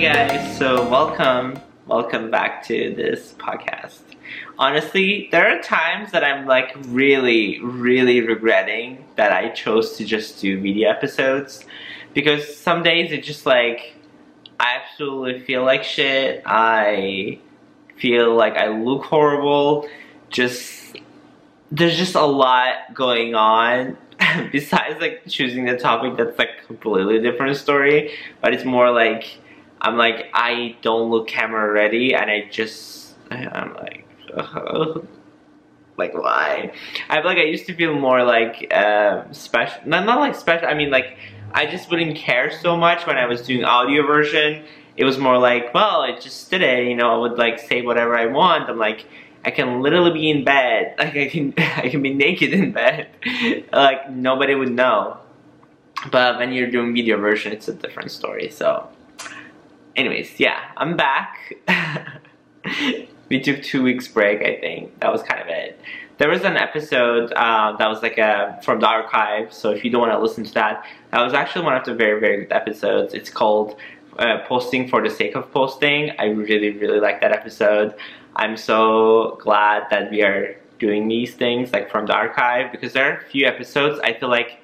Hey guys, so welcome, welcome back to this podcast. Honestly, there are times that I'm like really, really regretting that I chose to just do video episodes because some days it just like I absolutely feel like shit. I feel like I look horrible. Just there's just a lot going on besides like choosing the topic that's like completely different story but it's more like i'm like i don't look camera ready and i just i'm like like why i feel like i used to feel more like uh, special not, not like special i mean like i just wouldn't care so much when i was doing audio version it was more like well i just did it you know i would like say whatever i want i'm like I can literally be in bed. Like I can I can be naked in bed. like nobody would know. But when you're doing video version, it's a different story. So anyways, yeah, I'm back. we took two weeks break, I think. That was kind of it. There was an episode uh, that was like a from the archive. So if you don't want to listen to that, that was actually one of the very very good episodes. It's called uh, posting for the sake of posting. I really really like that episode. I'm so glad that we are doing these things like from the archive because there are a few episodes I feel like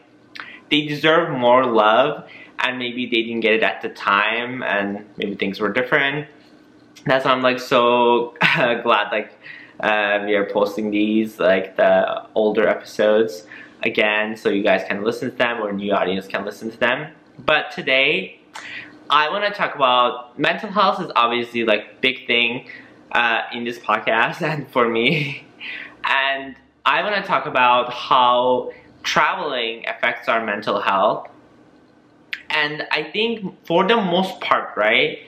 they deserve more love and maybe they didn't get it at the time and maybe things were different. That's why I'm like so glad like uh, we are posting these like the older episodes again so you guys can listen to them or new audience can listen to them. But today I want to talk about mental health is obviously like big thing uh, in this podcast and for me. and I want to talk about how traveling affects our mental health. And I think for the most part, right,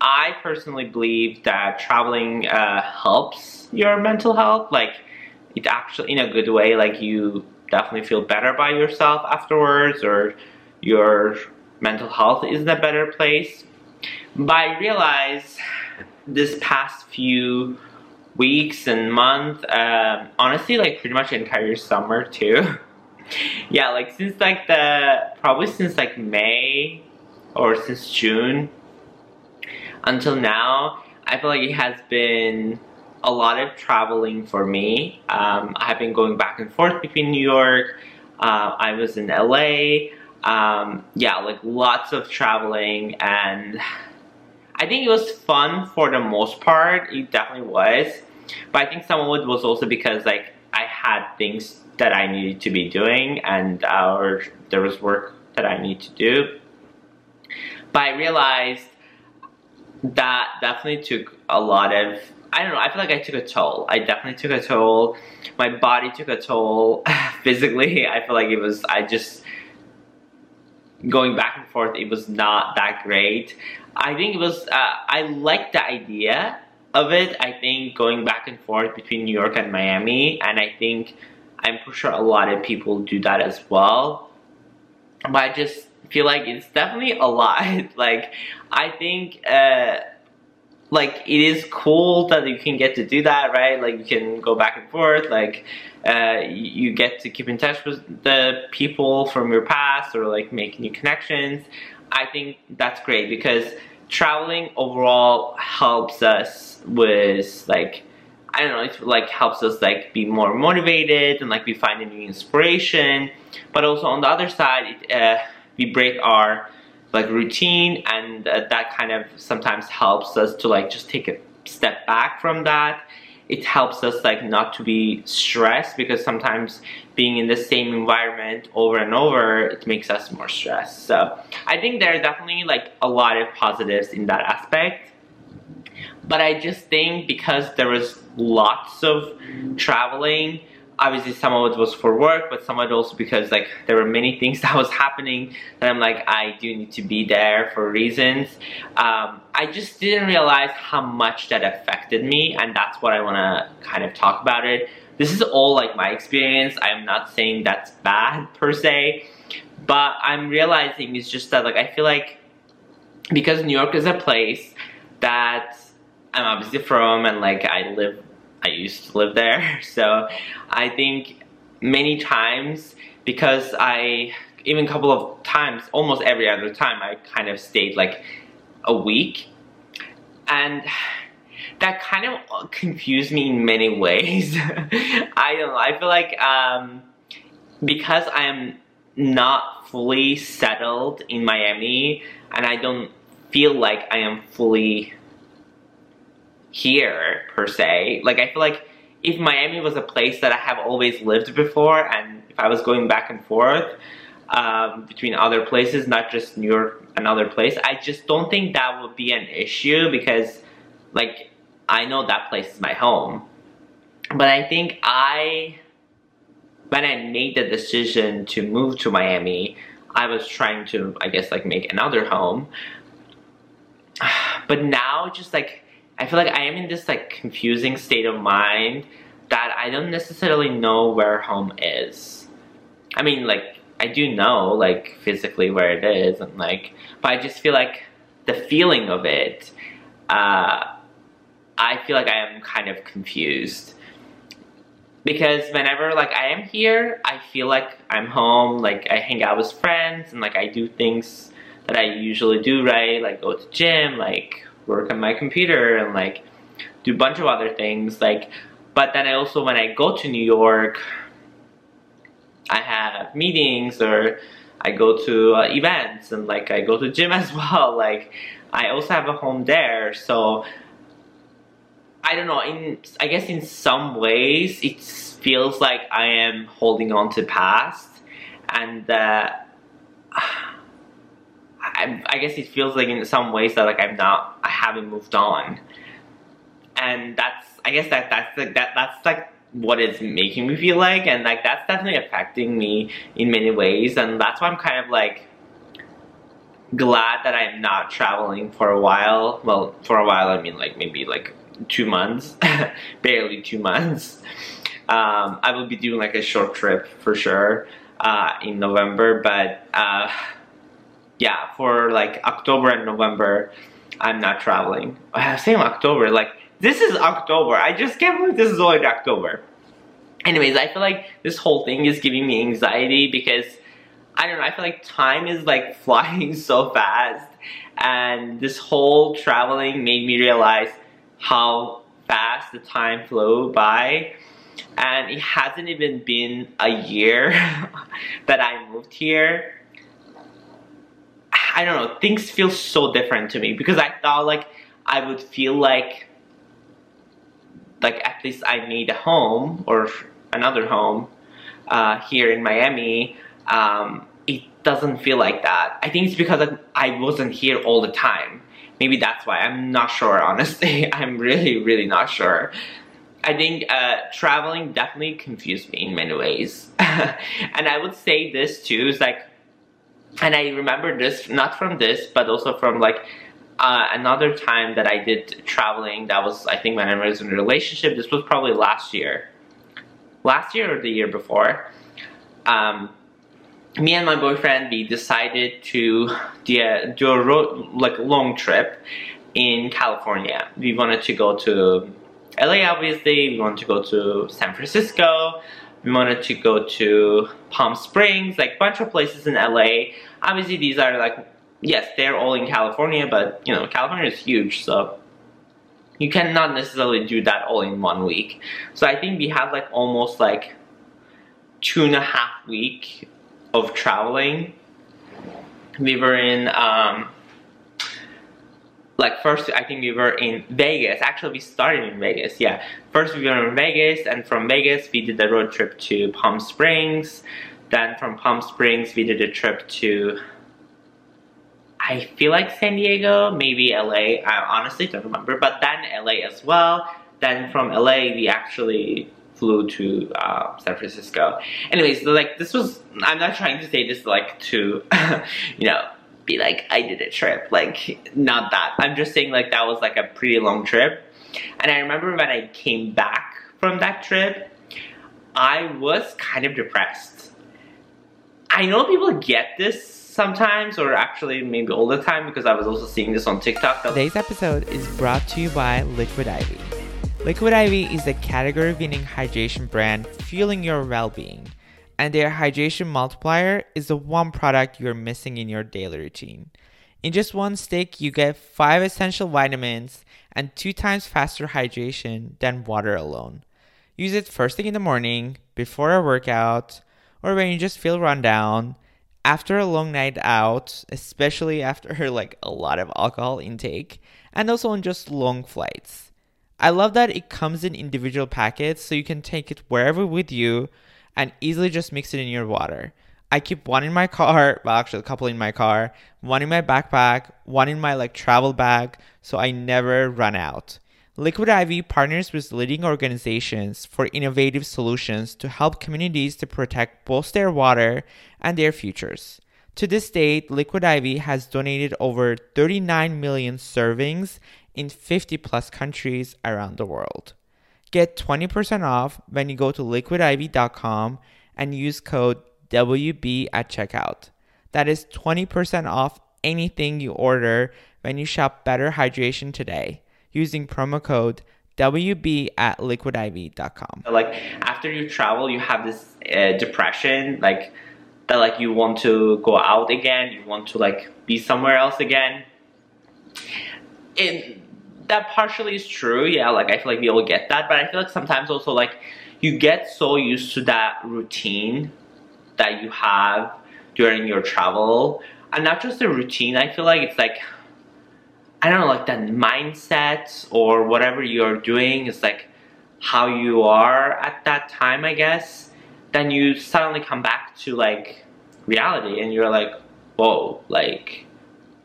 I personally believe that traveling uh, helps your mental health. Like, it actually, in a good way, like you definitely feel better by yourself afterwards, or your mental health is in a better place. But I realize this past few weeks and month, um, honestly, like pretty much entire summer too. yeah, like since like the probably since like May or since June until now, I feel like it has been a lot of traveling for me. Um, I have been going back and forth between New York. Uh, I was in LA. Um, yeah, like lots of traveling and I think it was fun for the most part. It definitely was. But I think some of it was also because like I had things that I needed to be doing and uh, there was work that I need to do. But I realized that definitely took a lot of I don't know, I feel like I took a toll. I definitely took a toll. My body took a toll physically. I feel like it was I just going back and forth it was not that great. I think it was, uh, I like the idea of it. I think going back and forth between New York and Miami, and I think I'm sure a lot of people do that as well. But I just feel like it's definitely a lot. like, I think, uh, like it is cool that you can get to do that, right? Like you can go back and forth, like uh, you get to keep in touch with the people from your past or like make new connections. I think that's great because traveling overall helps us with like I don't know, it like helps us like be more motivated and like we find a new inspiration. But also on the other side, it, uh, we break our like routine and uh, that kind of sometimes helps us to like just take a step back from that. It helps us like not to be stressed because sometimes being in the same environment over and over it makes us more stressed. So i think there are definitely like a lot of positives in that aspect but i just think because there was lots of traveling obviously some of it was for work but some of it also because like there were many things that was happening that I'm like I do need to be there for reasons. Um, I just didn't realize how much that affected me and that's what I want to kind of talk about it. This is all like my experience. I'm not saying that's bad per se but I'm realizing it's just that like I feel like because New York is a place that I'm obviously from and like I live I used to live there. So I think many times because I, even a couple of times, almost every other time, I kind of stayed like a week. And that kind of confused me in many ways. I don't know. I feel like um, because I am not fully settled in Miami and I don't feel like I am fully here per se. Like I feel like if Miami was a place that I have always lived before and if I was going back and forth um, between other places, not just New York, another place, I just don't think that would be an issue because like I know that place is my home. But I think I, when I made the decision to move to Miami, I was trying to, I guess, like make another home. But now, just like, I feel like I am in this like confusing state of mind that I don't necessarily know where home is. I mean, like, I do know, like, physically where it is, and like, but I just feel like the feeling of it, uh, I feel like I am kind of confused. Because whenever like I am here, I feel like I'm home, like I hang out with friends and like I do things that I usually do, right? Like go to gym, like work on my computer and like do a bunch of other things. Like but then I also when I go to New York, I have meetings or I go to uh, events and like I go to gym as well. Like I also have a home there, so I don't know, in I guess in some ways it feels like I am holding on to past and uh, I, I guess it feels like in some ways that like I'm not haven't moved on and that's I guess that that's like that that's like what it's making me feel like and like that's definitely affecting me in many ways and that's why I'm kind of like glad that I'm not traveling for a while well for a while I mean like maybe like two months, barely two months. Um, I will be doing like a short trip for sure uh, in November, but uh, yeah, for like October and November, I'm not traveling. I Same October, like this is October. I just can't believe this is already October. Anyways, I feel like this whole thing is giving me anxiety because I don't know, I feel like time is like flying so fast and this whole traveling made me realize how fast the time flew by and it hasn't even been a year that I moved here. I don't know, things feel so different to me because I thought like I would feel like like at least I made a home or another home uh, here in Miami. Um, it doesn't feel like that. I think it's because I wasn't here all the time. Maybe that's why. I'm not sure, honestly. I'm really, really not sure. I think uh, traveling definitely confused me in many ways. and I would say this too, is like, and I remember this, not from this, but also from like uh, another time that I did traveling that was, I think when I was in a relationship, this was probably last year. Last year or the year before. Um, me and my boyfriend we decided to do a, do a road like long trip in California. We wanted to go to LA obviously, we wanted to go to San Francisco, we wanted to go to Palm Springs, like bunch of places in LA. Obviously these are like yes, they're all in California, but you know, California is huge, so you cannot necessarily do that all in one week. So I think we had like almost like two and a half week of traveling. We were in, um, like first I think we were in Vegas. Actually, we started in Vegas, yeah. First we were in Vegas, and from Vegas we did the road trip to Palm Springs. Then from Palm Springs we did a trip to, I feel like San Diego, maybe LA. I honestly don't remember, but then LA as well. Then from LA we actually flew to uh, San Francisco. Anyways, like this was, I'm not trying to say this like to, you know, be like, I did a trip. Like, not that. I'm just saying like that was like a pretty long trip. And I remember when I came back from that trip, I was kind of depressed. I know people get this sometimes or actually maybe all the time because I was also seeing this on TikTok. Today's episode is brought to you by Liquid IV. Liquid IV is the category winning hydration brand fueling your well being, and their hydration multiplier is the one product you're missing in your daily routine. In just one stick, you get 5 essential vitamins and 2 times faster hydration than water alone. Use it first thing in the morning, before a workout, or when you just feel run down, after a long night out, especially after like a lot of alcohol intake, and also on just long flights. I love that it comes in individual packets so you can take it wherever with you and easily just mix it in your water. I keep one in my car, well actually a couple in my car, one in my backpack, one in my like travel bag so I never run out. Liquid IV partners with leading organizations for innovative solutions to help communities to protect both their water and their futures. To this date, Liquid IV has donated over 39 million servings in 50 plus countries around the world. Get 20% off when you go to liquidiv.com and use code WB at checkout. That is 20% off anything you order when you shop Better Hydration today using promo code WB at liquidiv.com. Like after you travel, you have this uh, depression, like that, like you want to go out again, you want to like be somewhere else again. It that partially is true, yeah. Like I feel like we all get that, but I feel like sometimes also like you get so used to that routine that you have during your travel, and not just the routine. I feel like it's like I don't know, like that mindset or whatever you're doing is like how you are at that time, I guess. Then you suddenly come back to like reality and you're like, whoa, like,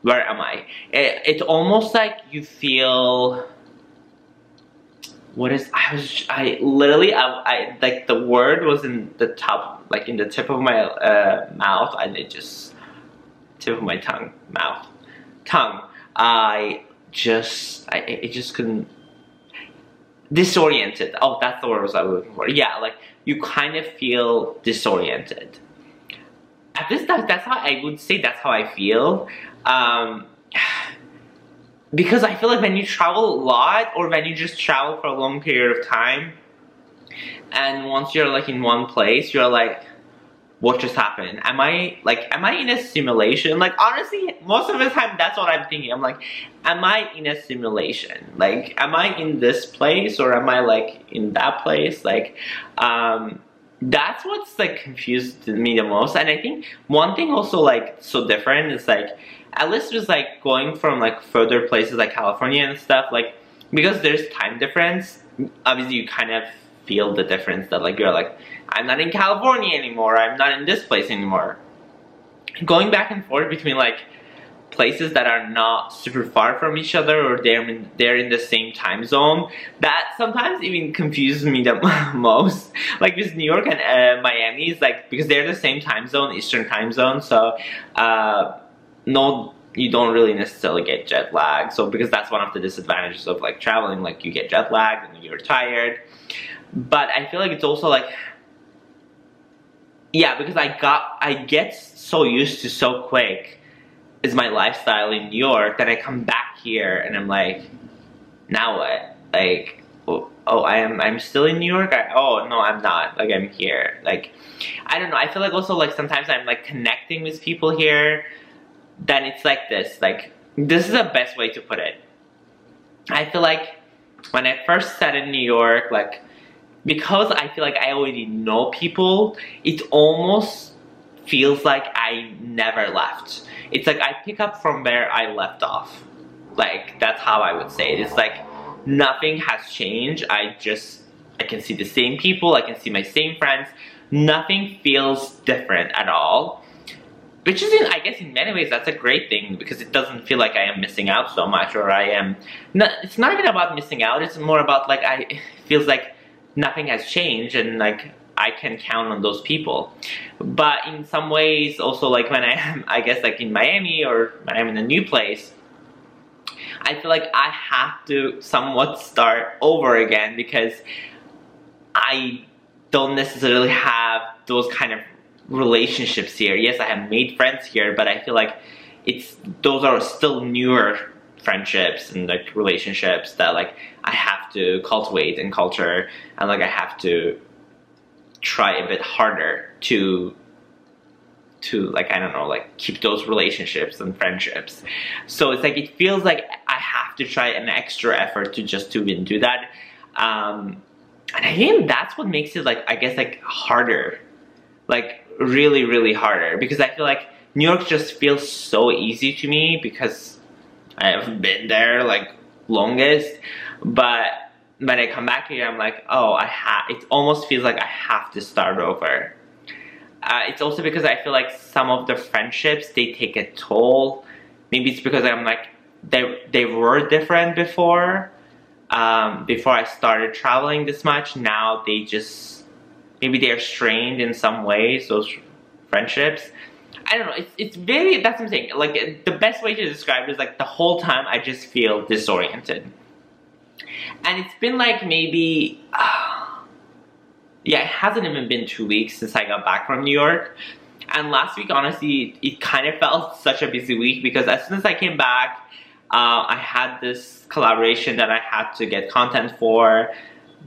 where am I? It, it's almost like you feel. What is I was I literally I, I like the word was in the top like in the tip of my uh, mouth and it just tip of my tongue mouth tongue I just, I, it just couldn't, disoriented. Oh, that's the word I was looking for. Yeah, like you kind of feel disoriented. At this, that, that's how I would say that's how I feel. Um, because I feel like when you travel a lot or when you just travel for a long period of time, and once you're like in one place, you're like, what just happened? Am I like am I in a simulation? Like honestly, most of the time that's what I'm thinking. I'm like, am I in a simulation? Like, am I in this place or am I like in that place? Like, um, that's what's like confused me the most. And I think one thing also like so different is like at least just like going from like further places like California and stuff, like because there's time difference, obviously you kind of feel the difference that like you're like I'm not in California anymore I'm not in this place anymore going back and forth between like places that are not super far from each other or they're in, they're in the same time zone that sometimes even confuses me the most. Like with New York and uh, Miami is like because they're the same time zone Eastern time zone so uh, no you don't really necessarily get jet lag. So because that's one of the disadvantages of like traveling like you get jet lag and you're tired. But I feel like it's also like yeah because I got I get so used to so quick is my lifestyle in New York that I come back here and I'm like now what? Like oh, oh I am I'm still in New York? I, oh no I'm not. Like I'm here. Like I don't know. I feel like also like sometimes I'm like connecting with people here then it's like this. Like this is the best way to put it. I feel like when I first started in New York like because I feel like I already know people, it almost feels like I never left. It's like I pick up from where I left off. Like, that's how I would say it. It's like nothing has changed. I just, I can see the same people, I can see my same friends. Nothing feels different at all. Which is, in, I guess, in many ways, that's a great thing because it doesn't feel like I am missing out so much or I am. It's not even about missing out, it's more about like, I, feels like nothing has changed and like I can count on those people. But in some ways, also like when I am, I guess like in Miami or when I'm in a new place, I feel like I have to somewhat start over again because I don't necessarily have those kind of relationships here. Yes, I have made friends here, but I feel like it's those are still newer friendships and like relationships that like I have to cultivate and culture and like I have to try a bit harder to to like I don't know like keep those relationships and friendships. So it's like it feels like I have to try an extra effort to just to even do that. Um, and I think that's what makes it like I guess like harder, like really really harder because I feel like New York just feels so easy to me because I have been there like longest, but when I come back here, I'm like, oh, I have. It almost feels like I have to start over. Uh, it's also because I feel like some of the friendships they take a toll. Maybe it's because I'm like they they were different before. Um, before I started traveling this much, now they just maybe they're strained in some ways. Those friendships. I don't know. It's it's very. That's what I'm saying. Like the best way to describe it is like the whole time I just feel disoriented and it's been like maybe uh, yeah it hasn't even been two weeks since i got back from new york. And last week honestly it, it kind of felt such a busy week because as soon as i came back uh, i had this collaboration that i had to get content for.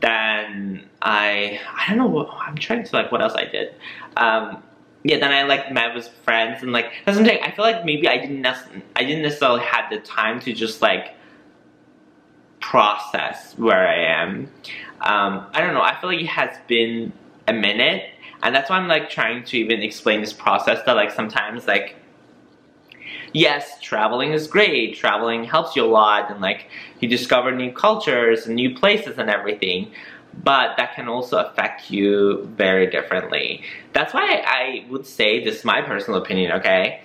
Then i i don't know what i'm trying to like what else i did. Um, yeah, then I like met with friends and like that's something I feel like maybe I didn't I didn't necessarily have the time to just like process where I am. Um, I don't know, I feel like it has been a minute and that's why I'm like trying to even explain this process that like sometimes like yes, traveling is great, traveling helps you a lot and like you discover new cultures and new places and everything but that can also affect you very differently. That's why I would say, this is my personal opinion, okay?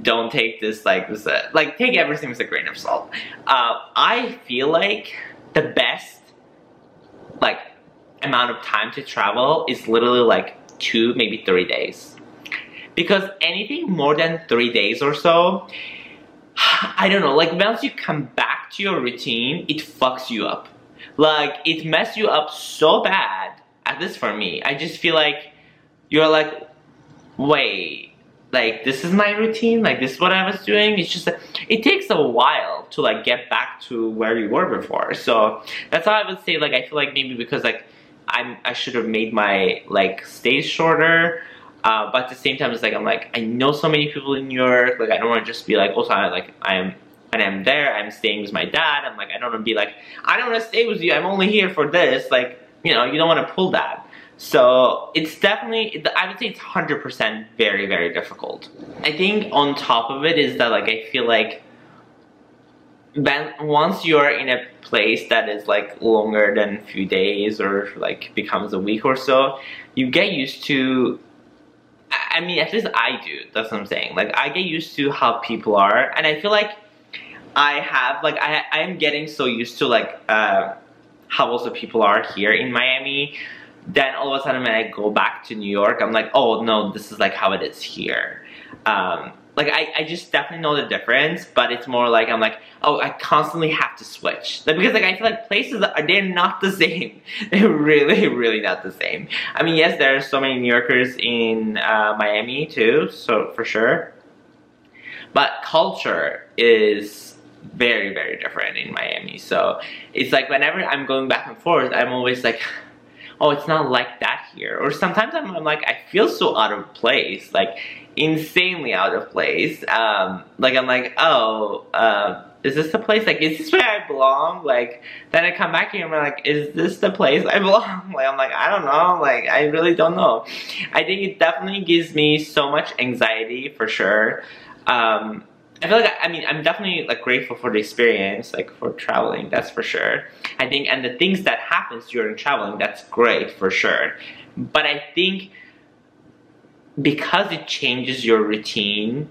Don't take this like, this, uh, like take everything with a grain of salt. Uh, I feel like the best, like, amount of time to travel is literally like two, maybe three days. Because anything more than three days or so, I don't know, like once you come back to your routine, it fucks you up like, it messed you up so bad, at least for me. I just feel like you're like, wait, like this is my routine, like this is what I was doing. It's just, it takes a while to like get back to where you were before. So that's how I would say like, I feel like maybe because like I'm, I should have made my like stays shorter. Uh, but at the same time, it's like, I'm like, I know so many people in New York, like I don't want to just be like, also, I, like, I'm and I'm there, I'm staying with my dad, I'm like, I don't want to be like, I don't want to stay with you, I'm only here for this, like, you know, you don't want to pull that. So it's definitely, I would say it's 100% very, very difficult. I think on top of it is that like, I feel like when, once you're in a place that is like longer than a few days or like becomes a week or so, you get used to I mean, at least I do. That's what I'm saying. Like, I get used to how people are, and I feel like I have like I I am getting so used to like uh, how also people are here in Miami. Then all of a sudden when I go back to New York, I'm like, oh no, this is like how it is here. Um, like I, I just definitely know the difference, but it's more like I'm like, oh, I constantly have to switch. Like, because like I feel like places are they're not the same. They're really, really not the same. I mean, yes, there are so many New Yorkers in uh, Miami too, so for sure. But culture is very, very different in Miami. So it's like whenever I'm going back and forth, I'm always like, oh, it's not like that here. Or sometimes I'm, I'm like, I feel so out of place, like insanely out of place. Um, like I'm like, oh, uh, is this the place? Like, is this where I belong? Like, then I come back here and I'm like, is this the place I belong? Like, I'm like, I don't know. Like, I really don't know. I think it definitely gives me so much anxiety for sure. Um, I feel like I mean I'm definitely like grateful for the experience, like for traveling, that's for sure. I think and the things that happens during traveling, that's great for sure. But I think because it changes your routine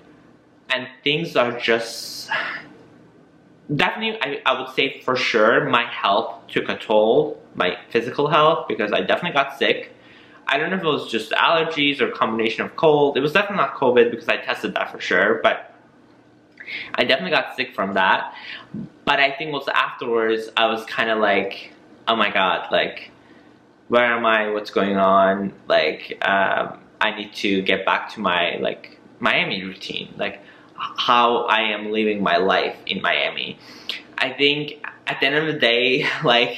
and things are just definitely I, I would say for sure my health took a toll, my physical health, because I definitely got sick. I don't know if it was just allergies or combination of cold. It was definitely not COVID because I tested that for sure, but I definitely got sick from that. But I think also afterwards, I was kind of like, oh my god, like, where am I? What's going on? Like, um, I need to get back to my like Miami routine, like how I am living my life in Miami. I think at the end of the day, like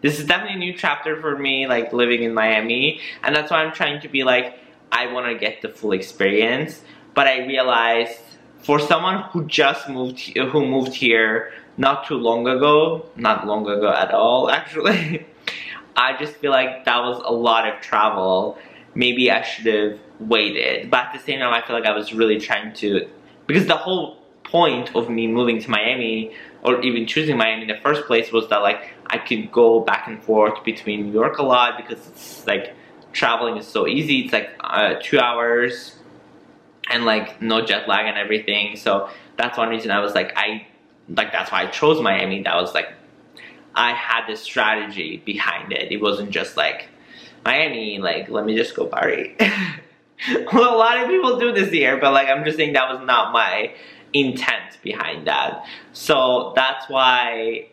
this is definitely a new chapter for me, like living in Miami, and that's why I'm trying to be like, I want to get the full experience. But I realized for someone who just moved, who moved here not too long ago, not long ago at all, actually, I just feel like that was a lot of travel. Maybe I should have waited. But at the same time, I feel like I was really trying to, because the whole point of me moving to Miami or even choosing Miami in the first place was that like I could go back and forth between New York a lot because it's like traveling is so easy. It's like uh, two hours and like no jet lag and everything. So that's one reason I was like I like that's why I chose Miami. That was like I had this strategy behind it. It wasn't just like Miami, like let me just go party. well, a lot of people do this here, but like I'm just saying that was not my intent behind that. So that's why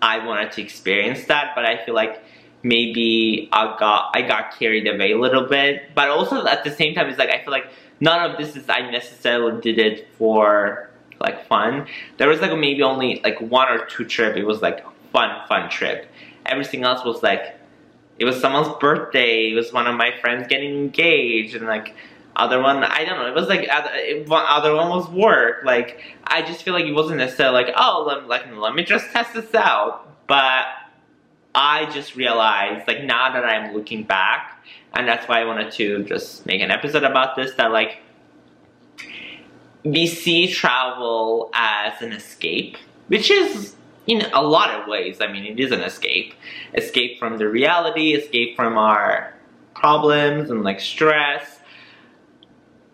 I wanted to experience that, but I feel like maybe I got I got carried away a little bit. But also at the same time, it's like I feel like none of this is I necessarily did it for like fun. There was like maybe only like one or two trip. It was like fun, fun trip. Everything else was like it was someone's birthday. It was one of my friends getting engaged, and like other one I don't know. It was like other, other one was work. Like I just feel like it wasn't necessarily like oh let, like let me just test this out. But I just realized like now that I'm looking back, and that's why I wanted to just make an episode about this. That like we see travel as an escape, which is in a lot of ways. I mean, it is an escape. Escape from the reality, escape from our problems and like stress.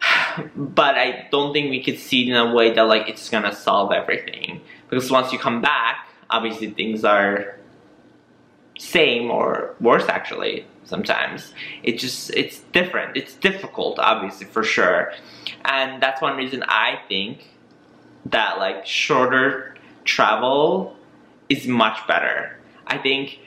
But I don't think we could see it in a way that like it's gonna solve everything. Because once you come back, obviously things are same or worse actually sometimes. It just, it's different. It's difficult, obviously, for sure. And that's one reason I think that like shorter travel is much better. I think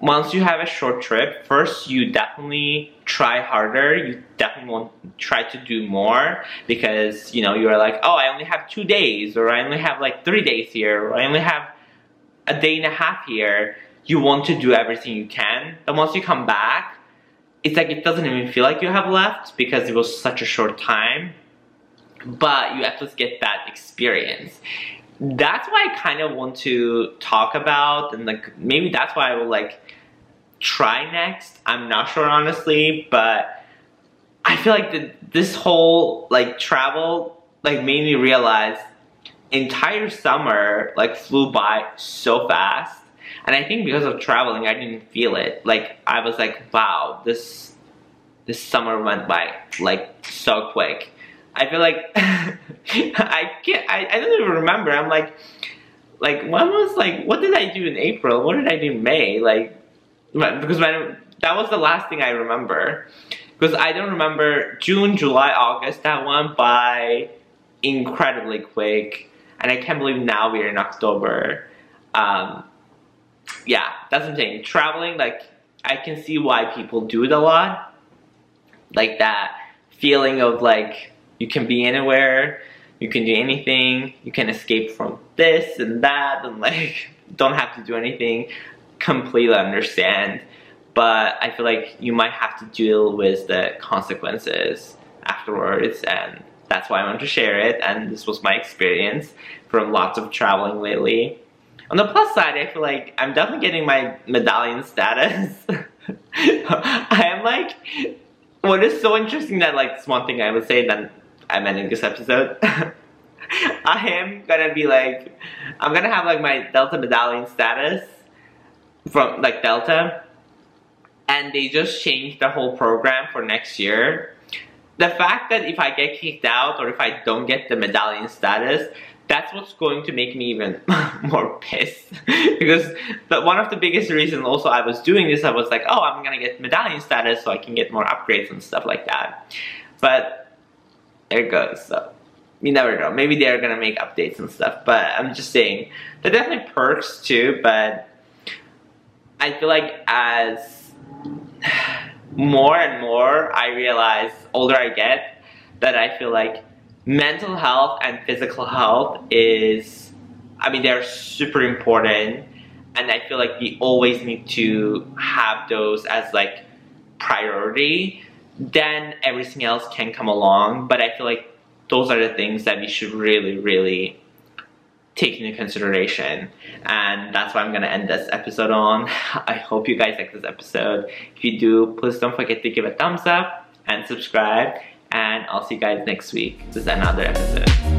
once you have a short trip, first you definitely try harder. You definitely want try to do more because you know you're like, oh, I only have two days, or I only have like three days here, or I only have a day and a half here you want to do everything you can. And once you come back, it's like it doesn't even feel like you have left because it was such a short time. But you at least get that experience. That's why I kind of want to talk about and like maybe that's why I will like try next. I'm not sure honestly, but I feel like the, this whole like travel like made me realize entire summer like flew by so fast and I think because of traveling, I didn't feel it. Like I was like, wow, this this summer went by like so quick. I feel like I can't. I, I don't even remember. I'm like, like when was like what did I do in April? What did I do in May? Like because when that was the last thing I remember. Because I don't remember June, July, August. That went by incredibly quick, and I can't believe now we're in October. Um, yeah, that's I'm saying. Traveling, like, I can see why people do it a lot. Like that feeling of like, you can be anywhere, you can do anything, you can escape from this and that, and like, don't have to do anything. Completely understand. But I feel like you might have to deal with the consequences afterwards, and that's why I wanted to share it. And this was my experience from lots of traveling lately. On the plus side, I feel like I'm definitely getting my medallion status. I am like, what is so interesting that like this one thing I would say that I'm ending this episode. I am gonna be like, I'm gonna have like my Delta medallion status from like Delta, and they just changed the whole program for next year. The fact that if I get kicked out or if I don't get the medallion status, that's what's going to make me even more pissed. Because the, one of the biggest reasons also I was doing this I was like oh I'm gonna get medallion status so I can get more upgrades and stuff like that. But there it goes so you never know. Maybe they're gonna make updates and stuff but I'm just saying there are definitely perks too but I feel like as more and more I realize older I get that I feel like mental health and physical health is, I mean, they're super important. And I feel like we always need to have those as like priority then everything else can come along. But I feel like those are the things that we should really, really take into consideration. And that's what I'm gonna end this episode on. I hope you guys like this episode. If you do, please don't forget to give a thumbs up and subscribe. And I'll see you guys next week with another episode.